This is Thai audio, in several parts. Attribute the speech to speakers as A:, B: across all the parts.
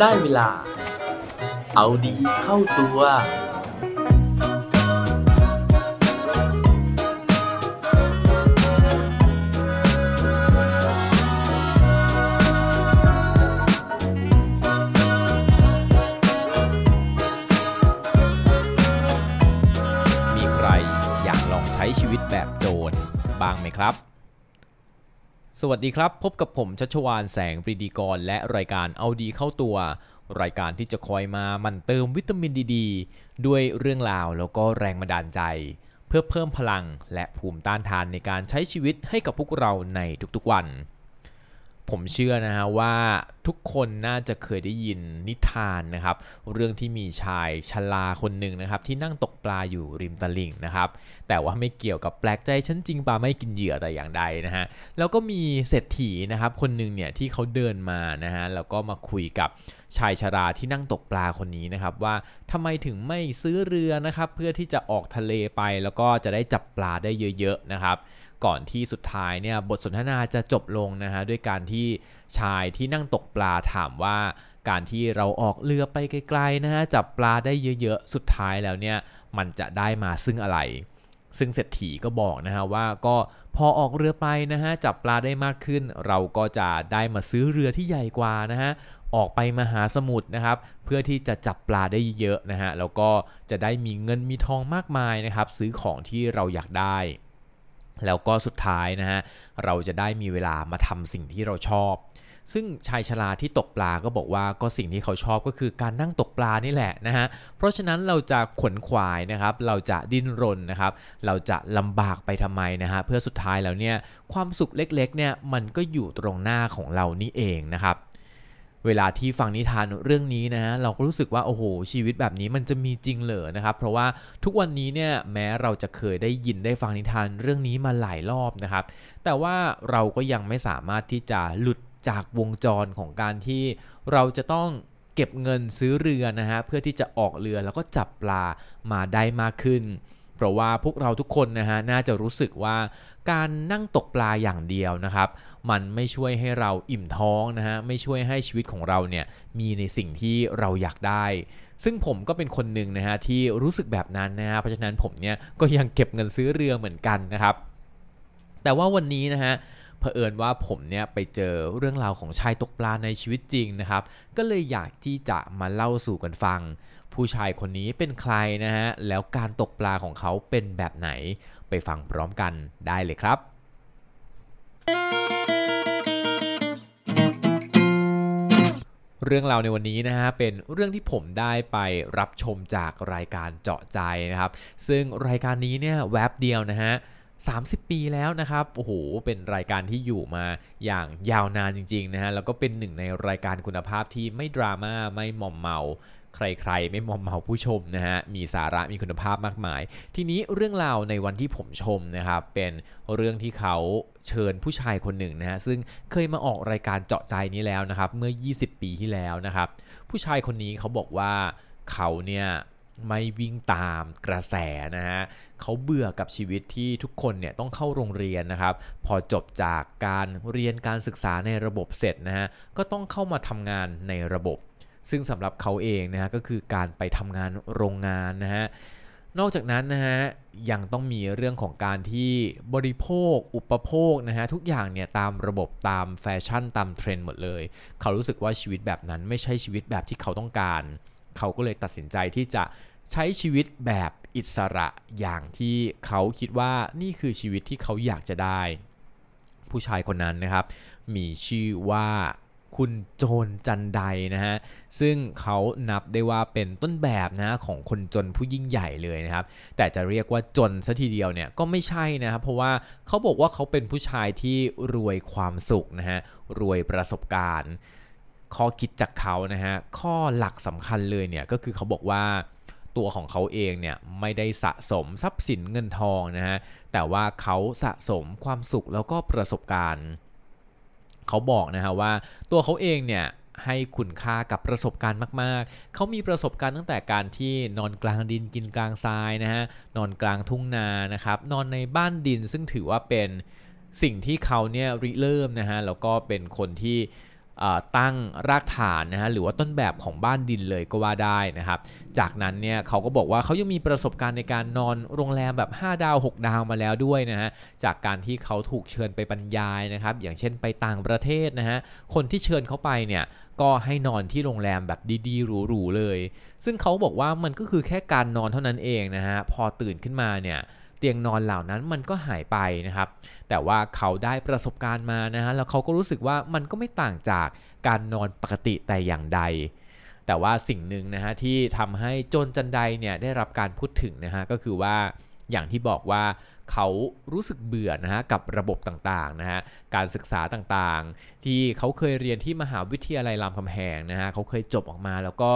A: ได้เวลา เอาดีเข้าตัว
B: มีใครอยากลองใช้ชีวิตแบบโจรบ้างไหมครับ สวัสดีครับ พบกับผมชัชวานแสงปรีดีกร และรายการเอาดีเข้าตัว รายการที่จะคอยมามันเติมวิตามินดีดด้วยเรื่องราวแล้วก็แรงบันดาลใจ เพื่อเพิ่มพลังและภูมิต้านทานในการใช้ชีวิตให้กับพวกเราในทุกๆวัน ผมเชื่อนะฮะว่าทุกคนน่าจะเคยได้ยินนิทานนะครับ เรื่องที่มีชายชราคนหนึ่งนะครับ ที่นั่งตกปลาอยู่ริมตลิ่งนะครับ แต่ว่าไม่เกี่ยวกับแปลกใจฉันจริงปลาไม่กินเหยื่อแต่อย่างใดนะฮะแล้วก็มีเศรษฐีนะครับคนหนึ่งเนี่ยที่เขาเดินมานะฮะแล้วก็มาคุยกับชายชราที่นั่งตกปลาคนนี้นะครับ ว่าทำไมถึงไม่ซื้อเรือนะครับ เพื่อที่จะออกทะเลไปแล้วก็จะได้จับปลาได้เยอะ ๆนะครับ ก่อนที่สุดท้ายเนี่ยบทสนทนาจะจบลงนะฮะด้วยการที่ชายที่นั่งตกปลาถามว่าการที่เราออกเรือไปไกลๆนะฮะจับปลาได้เยอะๆ สุดท้ายแล้วเนี่ยมันจะได้มาซึ่งอะไร ซึ่งเศรษฐีก็บอกนะฮะว่าก็พอออกเรือไปนะฮะจับปลาได้มากขึ้น เราก็จะได้มาซื้อเรือที่ใหญ่กว่านะฮะออกไปมหาสมุทรนะครับ เพื่อที่จะจับปลาได้เยอะนะฮะแล้วก็จะได้มีเงินมีทองมากมายนะครับ ซื้อของที่เราอยากได้ แล้วก็สุดท้ายนะฮะเราจะได้มีเวลามาทำสิ่งที่เราชอบ ซึ่งชายชราที่ตกปลาก็บอกว่าก็สิ่งที่เขาชอบก็คือการนั่งตกปลานี่แหละนะฮะเพราะฉะนั้นเราจะขวนขวายนะครับ เราจะดิ้นรนนะครับ เราจะลำบากไปทำไมนะฮะเพื่อสุดท้ายแล้วเนี่ยความสุขเล็กๆเนี่ยมันก็อยู่ตรงหน้าของเรานี่เองนะครับ เวลาที่ฟังนิทานเรื่องนี้นะฮะเราก็รู้สึกว่าโอ้โหชีวิตแบบนี้มันจะมีจริงเหรอนะครับ เพราะว่าทุกวันนี้เนี่ยแม้เราจะเคยได้ยินได้ฟังนิทานเรื่องนี้มาหลายรอบนะครับ แต่ว่าเราก็ยังไม่สามารถที่จะหลุดจากวงจรของการที่เราจะต้องเก็บเงินซื้อเรือนะฮะเพื่อที่จะออกเรือแล้วก็จับปลามาได้มากขึ้น เพราะว่าพวกเราทุกคนนะฮะน่าจะรู้สึกว่าการนั่งตกปลาอย่างเดียวนะครับ มันไม่ช่วยให้เราอิ่มท้องนะฮะไม่ช่วยให้ชีวิตของเราเนี่ยมีในสิ่งที่เราอยากได้ ซึ่งผมก็เป็นคนหนึ่งนะฮะที่รู้สึกแบบนั้นนะฮะเพราะฉะนั้นผมเนี่ยก็ยังเก็บเงินซื้อเรือเหมือนกันนะครับ แต่ว่าวันนี้นะฮะเผอิญว่าผมเนี่ยไปเจอเรื่องราวของชายตกปลาในชีวิตจริงนะครับ ก็เลยอยากที่จะมาเล่าสู่กันฟัง ผู้ชายคนนี้เป็นใครนะฮะ แล้วการตกปลาของเขาเป็นแบบไหน ไปฟังพร้อมกันได้เลยครับ เรื่องราวในวันนี้นะฮะเป็นเรื่องที่ผมได้ไปรับชมจากรายการเจาะใจนะครับ ซึ่งรายการนี้เนี่ยแวบเดียวนะฮะ30 ปีแล้วนะครับ โอ้โห เป็นรายการที่อยู่มาอย่างยาวนานจริงๆนะฮะ แล้วก็เป็นหนึ่งในรายการคุณภาพที่ไม่ดราม่า ไม่หม่อมเมา ใครๆ ไม่มอมเมาผู้ชมนะฮะ มีสาระมีคุณภาพมากมาย ทีนี้เรื่องราวในวันที่ผมชมนะครับ เป็นเรื่องที่เขาเชิญผู้ชายคนหนึ่งนะฮะ ซึ่งเคยมาออกรายการเจาะใจนี้แล้วนะครับ เมื่อ 20 ปีที่แล้วนะครับ ผู้ชายคนนี้เขาบอกว่าเขาเนี่ยไม่วิ่งตามกระแสนะฮะเขาเบื่อกับชีวิตที่ทุกคนเนี่ยต้องเข้าโรงเรียนนะครับ พอจบจากการเรียนการศึกษาในระบบเสร็จนะฮะก็ต้องเข้ามาทำงานในระบบ ซึ่งสำหรับเขาเองนะฮะก็คือการไปทำงานโรงงานนะฮะนอกจากนั้นนะฮะยังต้องมีเรื่องของการที่บริโภค อุปโภคนะฮะทุกอย่างเนี่ยตามระบบตามแฟชั่นตามเทรนด์หมดเลย เขารู้สึกว่าชีวิตแบบนั้นไม่ใช่ชีวิตแบบที่เขาต้องการ เขาก็เลยตัดสินใจที่จะใช้ชีวิตแบบอิสระอย่างที่เขาคิดว่านี่คือชีวิตที่เขาอยากจะได้ ผู้ชายคนนั้นนะครับ มีชื่อว่า คุณโจนจันไดนะฮะซึ่งเขานับได้ว่าเป็นต้นแบบนะของคนจนผู้ยิ่งใหญ่เลยนะครับ แต่จะเรียกว่าจนซะทีเดียวเนี่ยก็ไม่ใช่นะครับเพราะว่าเขาบอกว่าเขาเป็นผู้ชายที่รวยความสุขนะฮะรวยประสบการณ์ ข้อคิดจากเขานะฮะข้อหลักสำคัญเลยเนี่ยก็คือเขาบอกว่าตัวของเขาเองเนี่ยไม่ได้สะสมทรัพย์สินเงินทองนะฮะแต่ว่าเขาสะสมความสุขแล้วก็ประสบการณ์ เขาบอกนะฮะว่าตัวเขาเองเนี่ยให้คุณค่ากับประสบการณ์มาก ๆ เขามีประสบการณ์ตั้งแต่การที่นอนกลางดินกินกลางทรายนะฮะ นอนกลางทุ่งนา นะครับ นอนในบ้านดินซึ่งถือว่าเป็นสิ่งที่เขาเนี่ยริเริ่มนะฮะ แล้วก็เป็นคนที่ ตั้งรากฐานนะฮะหรือว่าต้นแบบของบ้านดินเลยก็ว่าได้นะครับ จากนั้นเนี่ยเขาก็บอกว่าเขายังมีประสบการณ์ในการนอนโรงแรมแบบ 5 ดาว 6 ดาวมาแล้วด้วยนะฮะจากการที่เขาถูกเชิญไปบรรยายนะครับ อย่างเช่นไปต่างประเทศนะฮะคนที่เชิญเขาไปเนี่ยก็ให้นอนที่โรงแรมแบบดีๆหรูๆเลย ซึ่งเขาบอกว่ามันก็คือแค่การนอนเท่านั้นเองนะฮะพอตื่นขึ้นมาเนี่ย เตียงนอนเหล่านั้นมันก็หายไปนะครับ แต่ว่าเขาได้ประสบการณ์มานะฮะแล้วเขาก็รู้สึกว่ามันก็ไม่ต่างจากการนอนปกติแต่อย่างใด แต่ว่าสิ่งหนึ่งนะฮะที่ทำให้โจนจันไดเนี่ยได้รับการพูดถึงนะฮะก็คือว่าอย่างที่บอกว่าเขารู้สึกเบื่อนะฮะกับระบบต่างๆนะฮะการศึกษาต่างๆ ที่เขาเคยเรียนที่มหาวิทยาลัยรามคำแหงนะฮะเขาเคยจบออกมาแล้วก็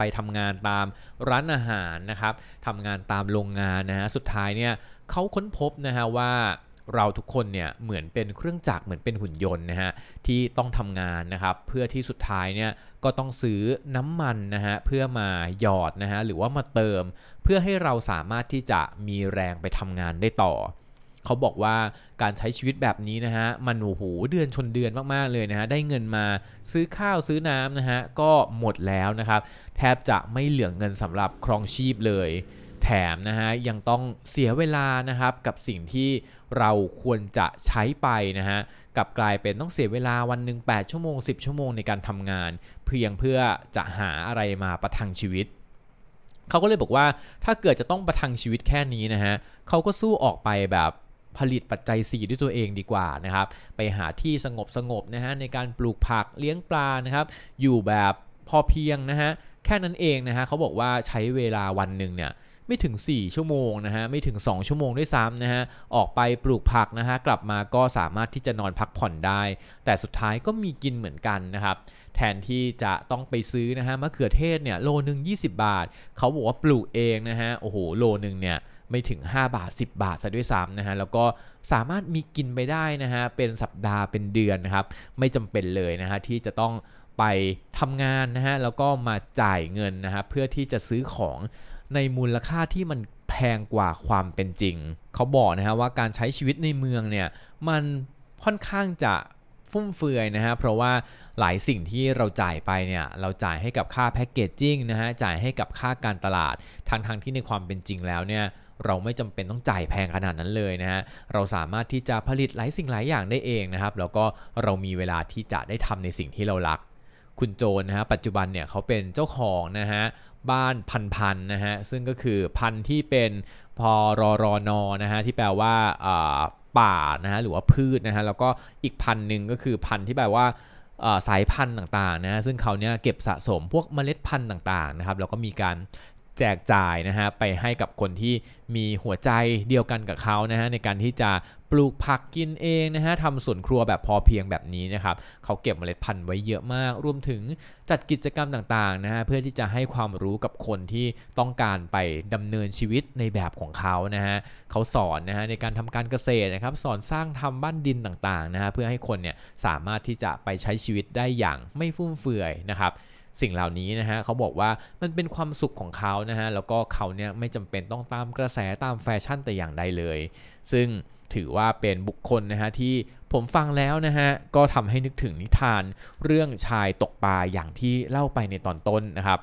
B: ไปทำงานตามร้านอาหารนะครับทำงานตามโรงงานนะฮะสุดท้ายเนี่ยเขาค้นพบนะฮะว่าเราทุกคนเนี่ยเหมือนเป็นเครื่องจักรเหมือนเป็นหุ่นยนต์นะฮะที่ต้องทำงานนะครับเพื่อที่สุดท้ายเนี่ยก็ต้องซื้อน้ำมันนะฮะเพื่อมาหยอดนะฮะหรือว่ามาเติม เพื่อให้เราสามารถที่จะมีแรงไปทำงานได้ต่อ เขาบอกว่าการใช้ชีวิตแบบนี้นะฮะมันโอ้โหเดือนชนเดือนมากๆเลยนะฮะได้เงินมาซื้อข้าวซื้อน้ำนะฮะก็หมดแล้วนะครับแทบจะไม่เหลือเงินสำหรับครองชีพเลย แถมนะฮะยังต้องเสียเวลานะครับกับสิ่งที่เราควรจะใช้ไปนะฮะกับกลายเป็นต้องเสียเวลาวันหนึ่ง8ชั่วโมง 10 ชั่วโมงในการทำงาน เพียงเพื่อจะหาอะไรมาประทังชีวิตเขาก็เลยบอกว่าถ้าเกิดจะต้องประทังชีวิตแค่นี้นะฮะเขาก็สู้ออกไปแบบ ผลิตปัจจัย 4 ด้วยตัวเองดีกว่านะครับ ไปหาที่สงบสงบนะฮะในการปลูกผักเลี้ยงปลานะครับ อยู่แบบพอเพียงนะฮะแค่นั้นเองนะฮะเขาบอกว่าใช้เวลาวันหนึ่งเนี่ยไม่ถึง 4 ชั่วโมงนะฮะไม่ถึง 2 ชั่วโมงด้วยซ้ำนะฮะออกไปปลูกผักนะฮะกลับมาก็สามารถที่จะนอนพักผ่อนได้ แต่สุดท้ายก็มีกินเหมือนกันนะครับแทนที่จะต้องไปซื้อนะฮะมะเขือเทศเนี่ยโลนึง20 บาท เขาบอกว่าปลูกเองนะฮะโอ้โหโลนึงเนี่ย ไม่ถึง 5 บาท 10 บาทซะด้วยซ้ำนะฮะแล้วก็สามารถมีกินไปได้นะฮะเป็นสัปดาห์เป็นเดือนนะครับไม่จำเป็นเลยนะฮะที่จะต้องไปทำงานนะฮะแล้วก็มาจ่ายเงินนะฮะเพื่อที่จะซื้อของในมูลค่าที่มันแพงกว่าความเป็นจริง เขาบอกนะฮะว่าการใช้ชีวิตในเมืองเนี่ยมันค่อนข้างจะฟุ่มเฟือยนะฮะเพราะว่าหลายสิ่งที่เราจ่ายไปเนี่ยเราจ่ายให้กับค่าแพ็กเกจจิ้งนะฮะจ่ายให้กับค่าการตลาดทั้งทงที่ในความเป็นจริงแล้วเนี่ย เราไม่จำเป็นต้องจ่ายแพงขนาดนั้นเลยนะฮะเราสามารถที่จะผลิตหลายสิ่งหลายอย่างได้เองนะครับ แล้วก็เรามีเวลาที่จะได้ทำในสิ่งที่เรารัก คุณโจนนะฮะปัจจุบันเนี่ยเขาเป็นเจ้าของนะฮะบ้านพันพันนะฮะซึ่งก็คือพันที่เป็นพอรอรอนอนะฮะที่แปลว่าป่านะฮะหรือว่าพืชนะฮะแล้วก็อีกพันหนึ่งก็คือพันที่แปลว่าสายพันธุ์ต่างๆนะซึ่งเขาเนี่ยเก็บสะสมพวกเมล็ดพันธุ์ต่างๆนะครับแล้วก็มีการ แจกจ่ายนะฮะไปให้กับคนที่มีหัวใจเดียวกันกับเขานะฮะในการที่จะปลูกผักกินเองนะฮะทำสวนครัวแบบพอเพียงแบบนี้นะครับเขาเก็บเมล็ดพันธุ์ไว้เยอะมาก รวมถึงจัดกิจกรรมต่างๆนะฮะเพื่อที่จะให้ความรู้กับคนที่ต้องการไปดำเนินชีวิตในแบบของเขานะฮะเขาสอนนะฮะในการทำการเกษตรนะครับสอนสร้างทำบ้านดินต่างๆนะฮะเพื่อให้คนเนี่ยสามารถที่จะไปใช้ชีวิตได้อย่างไม่ฟุ่มเฟือยนะครับ สิ่งเหล่านี้นะฮะเขาบอกว่ามันเป็นความสุขของเขานะฮะแล้วก็เขาเนี่ยไม่จำเป็นต้องตามกระแสตามแฟชั่นแต่อย่างใดเลย ซึ่งถือว่าเป็นบุคคลนะฮะที่ผมฟังแล้วนะฮะก็ทำให้นึกถึงนิทานเรื่องชายตกปลาอย่างที่เล่าไปในตอนต้นนะครับ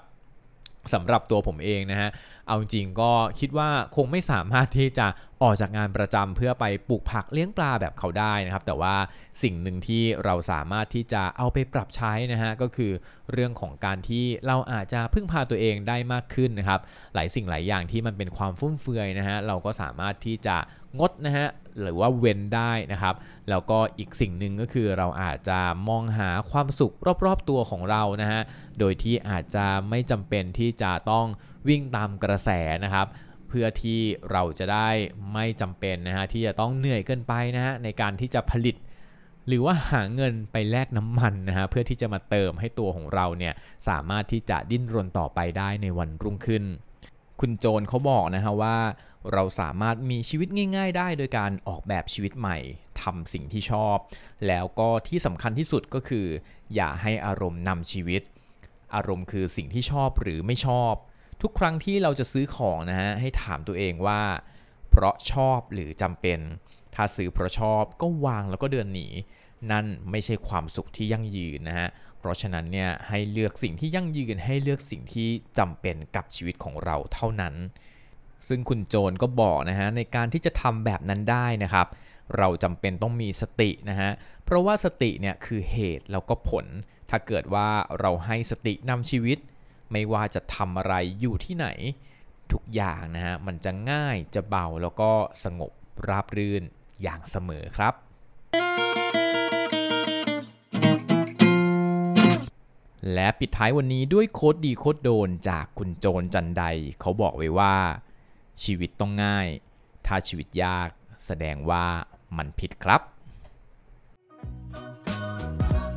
B: สำหรับตัวผมเองนะฮะ เอาจริงก็คิดว่าคงไม่สามารถที่จะออกจากงานประจำเพื่อไปปลูกผักเลี้ยงปลาแบบเขาได้นะครับ แต่ว่าสิ่งหนึ่งที่เราสามารถที่จะเอาไปปรับใช้นะฮะก็คือเรื่องของการที่เราอาจจะพึ่งพาตัวเองได้มากขึ้นนะครับ หลายสิ่งหลายอย่างที่มันเป็นความฟุ่มเฟือยนะฮะเราก็สามารถที่จะงดนะฮะ หรือว่าเว้นได้นะครับ แล้วก็อีกสิ่งหนึ่งก็คือเราอาจจะมองหาความสุขรอบๆตัวของเรานะฮะโดยที่อาจจะไม่จำเป็นที่จะต้องวิ่งตามกระแสนะครับเพื่อที่เราจะได้ไม่จำเป็นนะฮะที่จะต้องเหนื่อยเกินไปนะฮะในการที่จะผลิต หรือว่าหาเงินไปแลกน้ำมันนะฮะเพื่อที่จะมาเติมให้ตัวของเราเนี่ยสามารถที่จะดิ้นรนต่อไปได้ในวันรุ่งขึ้น คุณโจนเขาบอกนะฮะว่า เราสามารถมีชีวิตง่าย ๆ ได้โดยการออกแบบชีวิตใหม่ทำสิ่งที่ชอบ แล้วก็ที่สำคัญที่สุดก็คือ อย่าให้อารมณ์นำชีวิต อารมณ์คือสิ่งที่ชอบหรือไม่ชอบ ทุกครั้งที่เราจะซื้อของนะฮะให้ถามตัวเองว่า เพราะชอบหรือจำเป็น ถ้าซื้อเพราะชอบก็วางแล้วก็เดินหนีนั่นไม่ใช่ความสุขที่ยั่งยืนนะฮะ เพราะฉะนั้นเนี่ยให้เลือกสิ่งที่ยั่งยืนให้เลือกสิ่งที่จำเป็นกับชีวิตของเราเท่านั้น ซึ่งคุณโจนก็บอกนะฮะในการที่จะทำแบบนั้นได้นะครับ เราจำเป็นต้องมีสตินะฮะเพราะว่าสติเนี่ยคือเหตุแล้วก็ผล ถ้าเกิดว่าเราให้สตินำชีวิต ไม่ว่าจะทำอะไรอยู่ที่ไหนทุกอย่างนะฮะมันจะง่ายจะเบาแล้วก็สงบราบรื่นอย่างเสมอครับ และปิดท้ายวันนี้ด้วยโค้ดดีโค้ดโดนจากคุณโจนจันไดเขาบอกไว้ว่า ชีวิตต้องง่าย ถ้าชีวิตยากแสดงว่ามันผิดครับ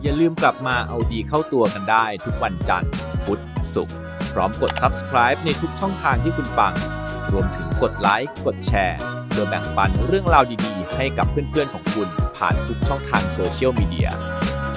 A: อย่าลืมกลับมาเอาดีเข้าตัวกันได้ทุกวันจันทร์พุธศุกร์พร้อมกด subscribe ในทุกช่องทางที่คุณฟัง รวมถึงกดไลค์กดแชร์โดยแบ่งปันเรื่องราวดีๆ ให้กับเพื่อนๆของคุณผ่านทุกช่องทางโซเชียลมีเดีย